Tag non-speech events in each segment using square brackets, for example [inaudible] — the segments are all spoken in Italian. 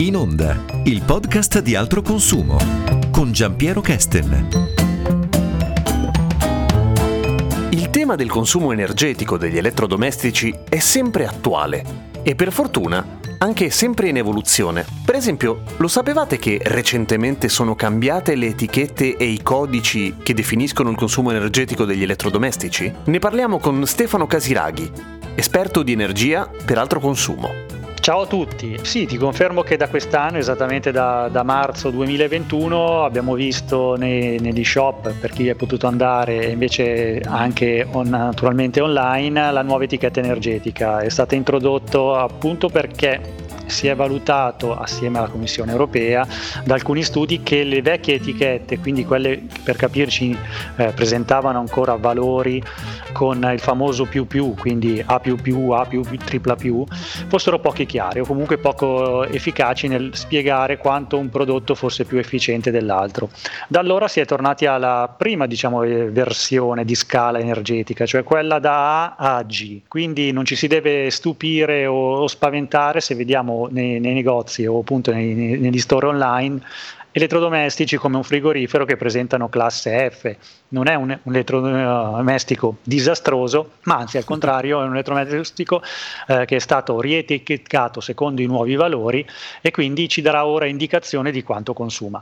In onda, il podcast di altro consumo con Giampiero Kesten. Il tema del consumo energetico degli elettrodomestici è sempre attuale e per fortuna anche sempre in evoluzione. Per esempio, lo sapevate che recentemente sono cambiate le etichette e i codici che definiscono il consumo energetico degli elettrodomestici? Ne parliamo con Stefano Casiraghi, esperto di energia per altro consumo. Ciao a tutti, sì ti confermo che da quest'anno, esattamente da, da marzo 2021, abbiamo visto nei, negli shop, per chi è potuto andare e invece anche on, naturalmente online, la nuova etichetta energetica. È stata introdotta appunto perché si è valutato assieme alla Commissione europea da alcuni studi che le vecchie etichette, quindi quelle per capirci eh, presentavano ancora valori con il famoso più più, quindi A più più, A tripla più, fossero pochi chiari o comunque poco efficaci nel spiegare quanto un prodotto fosse più efficiente dell'altro. Da allora si è tornati alla prima diciamo, versione di scala energetica, cioè quella da A a G, quindi non ci si deve stupire o, o spaventare se vediamo nei, nei negozi o appunto nei, negli store online elettrodomestici come un frigorifero che presentano classe F. Non è un, un elettrodomestico disastroso, ma anzi al contrario è un elettrodomestico eh, che è stato rietichettato secondo i nuovi valori e quindi ci darà ora indicazione di quanto consuma.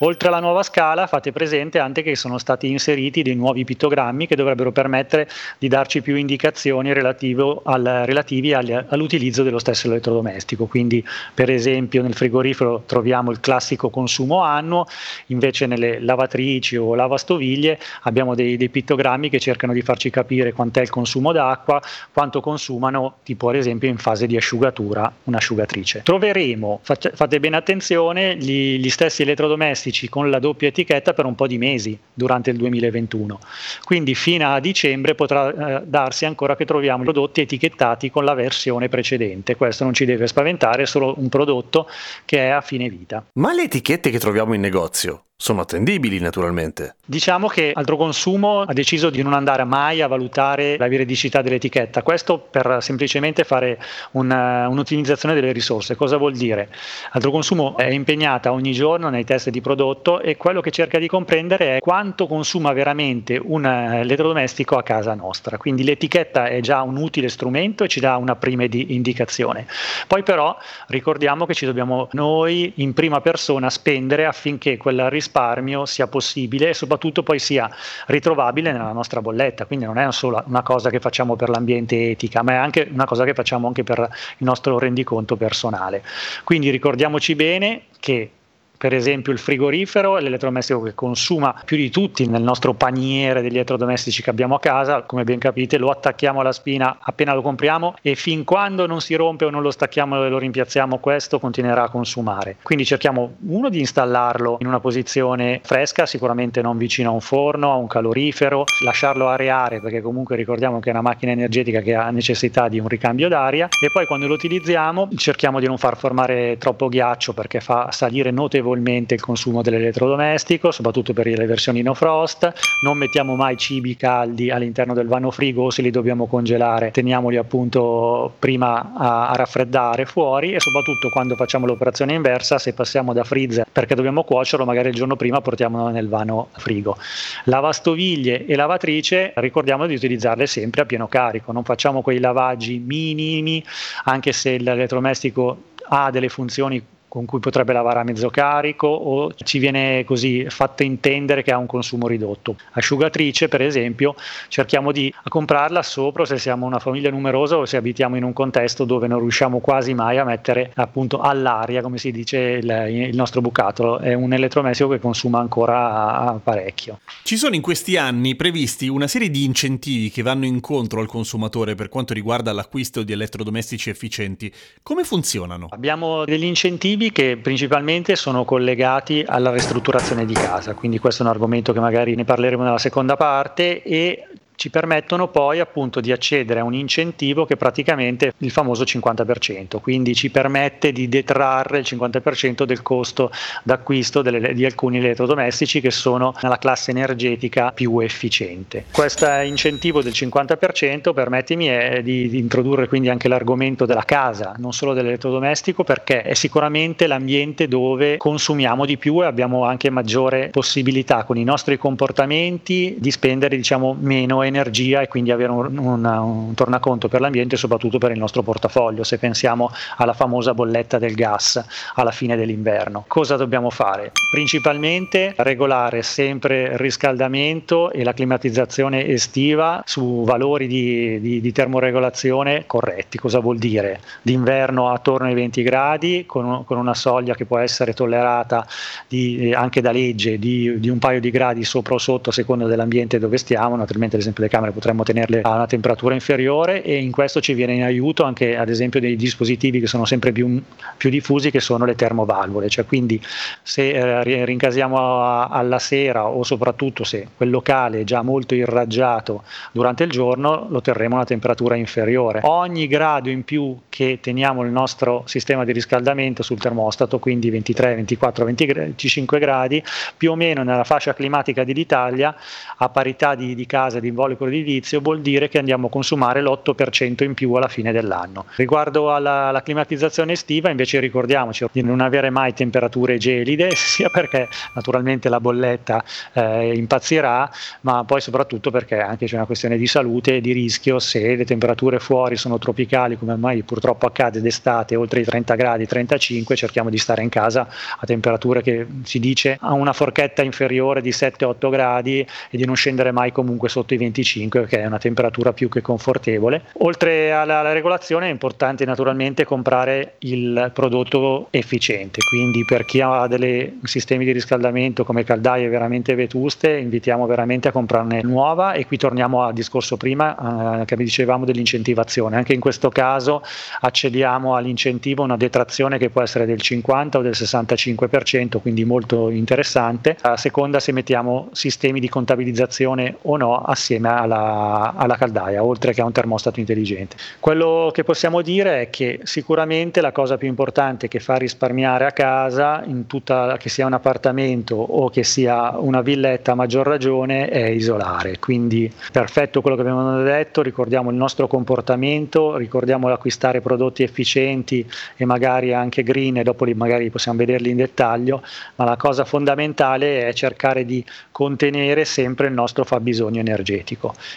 Oltre alla nuova scala fate presente anche che sono stati inseriti dei nuovi pittogrammi che dovrebbero permettere di darci più indicazioni al, relativi al, all'utilizzo dello stesso elettrodomestico. Quindi per esempio nel frigorifero troviamo il classico consumo annuo, invece nelle lavatrici o lavastoviglie abbiamo dei, dei pittogrammi che cercano di farci capire quant'è il consumo d'acqua, quanto consumano tipo ad esempio in fase di asciugatura un'asciugatrice. Troveremo, fate bene attenzione, gli, gli stessi elettrodomestici domestici con la doppia etichetta per un po' di mesi durante il 2021. Quindi fino a dicembre potrà eh, darsi ancora che troviamo i prodotti etichettati con la versione precedente. Questo non ci deve spaventare, è solo un prodotto che è a fine vita. Ma le etichette che troviamo in negozio sono attendibili naturalmente. Diciamo che Altro Consumo ha deciso di non andare mai a valutare la veridicità dell'etichetta, questo per semplicemente fare una, un'ottimizzazione delle risorse. Cosa vuol dire? Altro Consumo è impegnata ogni giorno nei test di prodotto e quello che cerca di comprendere è quanto consuma veramente un elettrodomestico a casa nostra. Quindi l'etichetta è già un utile strumento e ci dà una prima indicazione. Poi però ricordiamo che ci dobbiamo noi in prima persona spendere affinché quella risposta risparmio sia possibile e soprattutto poi sia ritrovabile nella nostra bolletta. Quindi non è solo una cosa che facciamo per l'ambiente etica, ma è anche una cosa che facciamo anche per il nostro rendiconto personale. Quindi ricordiamoci bene che per esempio il frigorifero è l'elettrodomestico che consuma più di tutti nel nostro paniere degli elettrodomestici che abbiamo a casa, come ben capite lo attacchiamo alla spina appena lo compriamo e fin quando non si rompe o non lo stacchiamo e lo rimpiazziamo questo continuerà a consumare. Quindi cerchiamo uno di installarlo in una posizione fresca, sicuramente non vicino a un forno, a un calorifero, lasciarlo areare perché comunque ricordiamo che è una macchina energetica che ha necessità di un ricambio d'aria e poi quando lo utilizziamo cerchiamo di non far formare troppo ghiaccio perché fa salire notevolmente notevolmente il consumo dell'elettrodomestico, soprattutto per le versioni no frost. Non mettiamo mai cibi caldi all'interno del vano frigo o se li dobbiamo congelare, teniamoli appunto prima a, a raffreddare fuori e soprattutto quando facciamo l'operazione inversa, se passiamo da freezer perché dobbiamo cuocerlo, magari il giorno prima portiamolo nel vano frigo. Lavastoviglie e lavatrice, ricordiamo di utilizzarle sempre a pieno carico, non facciamo quei lavaggi minimi, anche se l'elettrodomestico ha delle funzioni con cui potrebbe lavare a mezzo carico o ci viene così fatto intendere che ha un consumo ridotto. Asciugatrice, per esempio, cerchiamo di comprarla sopra se siamo una famiglia numerosa o se abitiamo in un contesto dove non riusciamo quasi mai a mettere appunto all'aria, come si dice, il, il nostro bucato. È un elettrodomestico che consuma ancora parecchio. Ci sono in questi anni previsti una serie di incentivi che vanno incontro al consumatore per quanto riguarda l'acquisto di elettrodomestici efficienti. Come funzionano? Abbiamo degli incentivi che principalmente sono collegati alla ristrutturazione di casa, quindi questo è un argomento che magari ne parleremo nella seconda parte e ci permettono poi appunto di accedere a un incentivo che praticamente è il famoso 50%, quindi ci permette di detrarre il 50% del costo d'acquisto delle, di alcuni elettrodomestici che sono nella classe energetica più efficiente. Questo incentivo del 50% permettimi è di, di introdurre quindi anche l'argomento della casa, non solo dell'elettrodomestico, perché è sicuramente l'ambiente dove consumiamo di più e abbiamo anche maggiore possibilità con i nostri comportamenti di spendere diciamo meno energia e quindi avere un, un, un tornaconto per l'ambiente e soprattutto per il nostro portafoglio, se pensiamo alla famosa bolletta del gas alla fine dell'inverno. Cosa dobbiamo fare? Principalmente regolare sempre il riscaldamento e la climatizzazione estiva su valori di, di, di termoregolazione corretti. Cosa vuol dire? D'inverno attorno ai 20 gradi con, con una soglia che può essere tollerata di, anche da legge di, di un paio di gradi sopra o sotto a seconda dell'ambiente dove stiamo, naturalmente ad esempio le camere potremmo tenerle a una temperatura inferiore e in questo ci viene in aiuto anche ad esempio dei dispositivi che sono sempre più, più diffusi che sono le termovalvole, cioè quindi se eh, rincasiamo a, alla sera o soprattutto se quel locale è già molto irraggiato durante il giorno lo terremo a una temperatura inferiore. Ogni grado in più che teniamo il nostro sistema di riscaldamento sul termostato, quindi 23, 24, 25 gradi, più o meno nella fascia climatica dell'Italia, a parità di, di casa di involucro edilizio, vuol dire che andiamo a consumare l'8% in più alla fine dell'anno. Riguardo alla, alla climatizzazione estiva, invece ricordiamoci di non avere mai temperature gelide, [laughs] sia perché naturalmente la bolletta eh, impazzirà, ma poi soprattutto perché anche c'è una questione di salute e di rischio se le temperature fuori sono tropicali, come ormai purtroppo accade d'estate, oltre i 30 gradi, 35, cerchiamo di stare in casa a temperature che si dice a una forchetta inferiore di 7-8 gradi e di non scendere mai comunque sotto i 25 che è una temperatura più che confortevole. Oltre alla, alla regolazione è importante naturalmente comprare il prodotto efficiente, quindi per chi ha dei sistemi di riscaldamento come caldaie veramente vetuste invitiamo veramente a comprarne nuova e qui torniamo al discorso prima eh, che dicevamo dell'incentivazione. Anche in questo caso accediamo all'incentivo, una detrazione che può essere del 50 o del 65%, quindi molto interessante, a seconda se mettiamo sistemi di contabilizzazione o no assieme alla, alla caldaia, oltre che a un termostato intelligente. Quello che possiamo dire è che sicuramente la cosa più importante che fa risparmiare a casa, in tutta, che sia un appartamento o che sia una villetta a maggior ragione, è isolare. Quindi perfetto quello che abbiamo detto, ricordiamo il nostro comportamento, ricordiamo l'acquistare prodotti efficienti e magari anche green e dopo li magari possiamo vederli in dettaglio, ma la cosa fondamentale è cercare di contenere sempre il nostro fabbisogno energetico.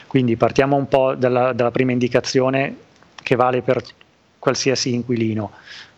Quindi partiamo un po' dalla, dalla prima indicazione che vale per qualsiasi inquilino,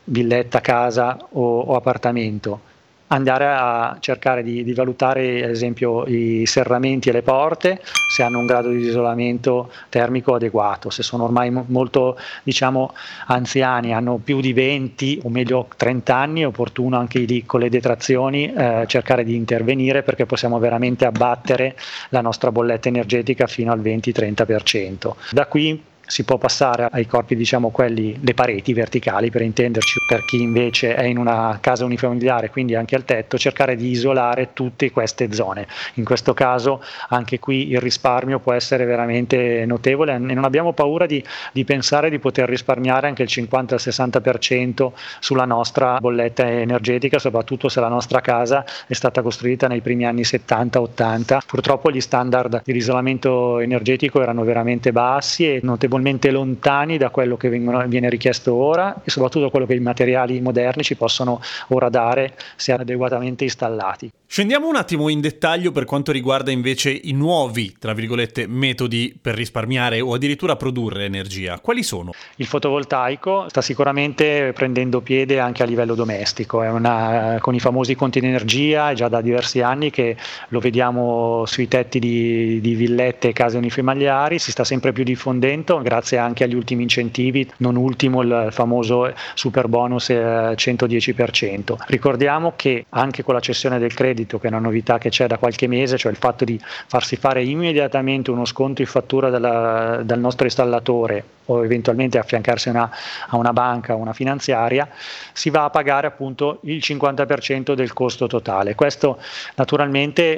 villetta, casa o, o appartamento andare a cercare di, di, valutare ad esempio i serramenti e le porte se hanno un grado di isolamento termico adeguato, se sono ormai molto diciamo anziani, hanno più di 20 o meglio 30 anni, è opportuno anche lì con le detrazioni eh, cercare di intervenire perché possiamo veramente abbattere la nostra bolletta energetica fino al 20-30%. Da qui si può passare ai corpi, diciamo quelli, le pareti verticali per intenderci, per chi invece è in una casa unifamiliare, quindi anche al tetto, cercare di isolare tutte queste zone. In questo caso anche qui il risparmio può essere veramente notevole e non abbiamo paura di, di pensare di poter risparmiare anche il 50-60% sulla nostra bolletta energetica, soprattutto se la nostra casa è stata costruita nei primi anni 70-80. Purtroppo gli standard di isolamento energetico erano veramente bassi e notevolmente notevolmente lontani da quello che vengono, viene richiesto ora e soprattutto quello che i materiali moderni ci possono ora dare se adeguatamente installati. Scendiamo un attimo in dettaglio per quanto riguarda invece i nuovi, tra virgolette, metodi per risparmiare o addirittura produrre energia. Quali sono? Il fotovoltaico sta sicuramente prendendo piede anche a livello domestico, una, con i famosi conti di energia, è già da diversi anni che lo vediamo sui tetti di, di villette e case unifamiliari, si sta sempre più diffondendo, grazie anche agli ultimi incentivi, non ultimo il famoso super bonus 110%. Eh, Ricordiamo che anche con la cessione del credito, che è una novità che c'è da qualche mese, cioè il fatto di farsi fare immediatamente uno sconto in fattura dalla, dal nostro installatore o eventualmente affiancarsi una, a una banca o una finanziaria, si va a pagare appunto il 50% del costo totale. Questo naturalmente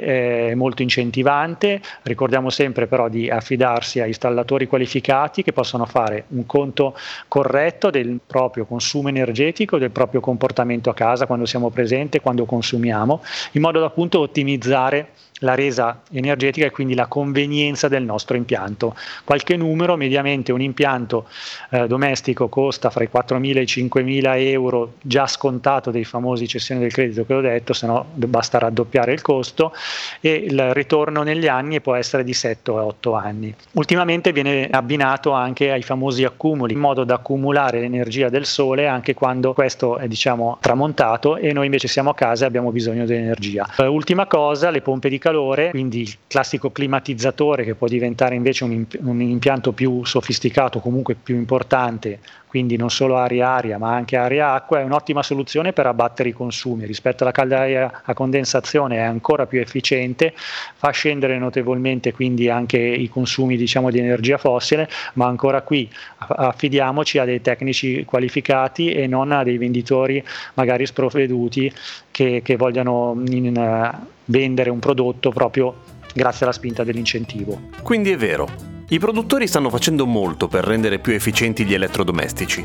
è molto incentivante, ricordiamo sempre però di affidarsi a installatori qualificati che possono fare un conto corretto del proprio consumo energetico, del proprio comportamento a casa quando siamo presenti, quando consumiamo, in modo da appunto ottimizzare la resa energetica e quindi la convenienza del nostro impianto. Qualche numero, mediamente un impianto eh, domestico costa fra i 4.000 e i 5.000 euro già scontato dei famosi cessioni del credito che ho detto, se no basta raddoppiare il costo e il ritorno negli anni può essere di 7 o 8 anni. Ultimamente viene abbinato anche ai famosi accumuli, in modo da accumulare l'energia del sole anche quando questo è diciamo tramontato e noi invece siamo a casa e abbiamo bisogno di energia. Eh, ultima cosa, le pompe di calore, quindi il classico climatizzatore che può diventare invece un, un impianto più sofisticato, comunque più importante, quindi non solo aria-aria ma anche aria-acqua, è un'ottima soluzione per abbattere i consumi. Rispetto alla caldaia a condensazione è ancora più efficiente, fa scendere notevolmente quindi anche i consumi diciamo, di energia fossile, ma ancora qui affidiamoci a dei tecnici qualificati e non a dei venditori magari sprovveduti che, che vogliano in, uh, vendere un prodotto proprio grazie alla spinta dell'incentivo. Quindi è vero, i produttori stanno facendo molto per rendere più efficienti gli elettrodomestici,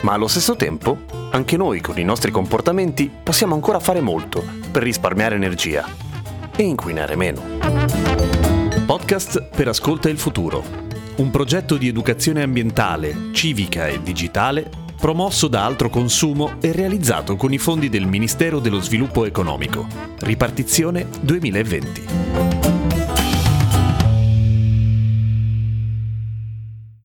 ma allo stesso tempo anche noi con i nostri comportamenti possiamo ancora fare molto per risparmiare energia e inquinare meno. Podcast per Ascolta il Futuro, un progetto di educazione ambientale, civica e digitale promosso da Altro Consumo e realizzato con i fondi del Ministero dello Sviluppo Economico. Ripartizione 2020.